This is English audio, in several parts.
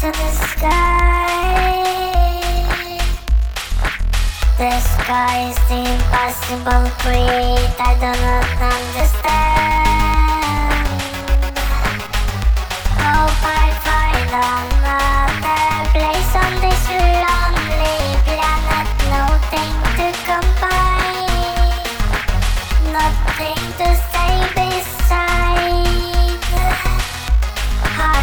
to the sky. The sky is the impossible creed. I do not understand. Hope oh, I find another place on this lonely planet. Nothing to combine, nothing to save.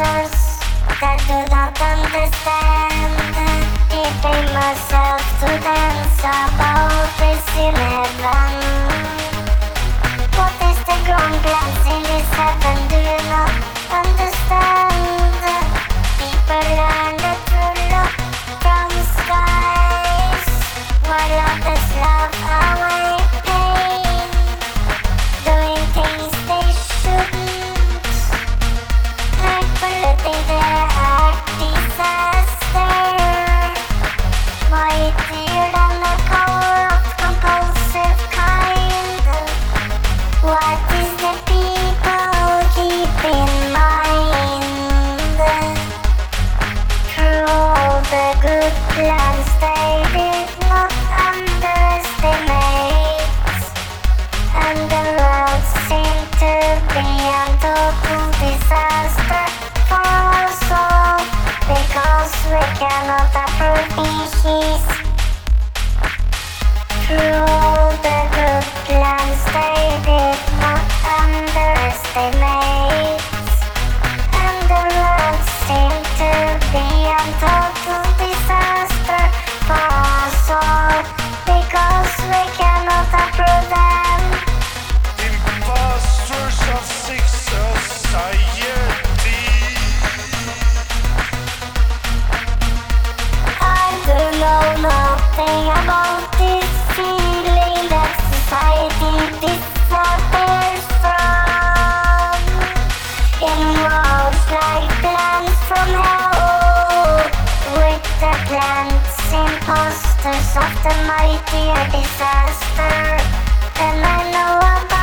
others that do not understand. Keeping myself to dance about this in heaven. What is the ground glass in this heaven? Do you not understand? imposters of the mightier disaster. And I know about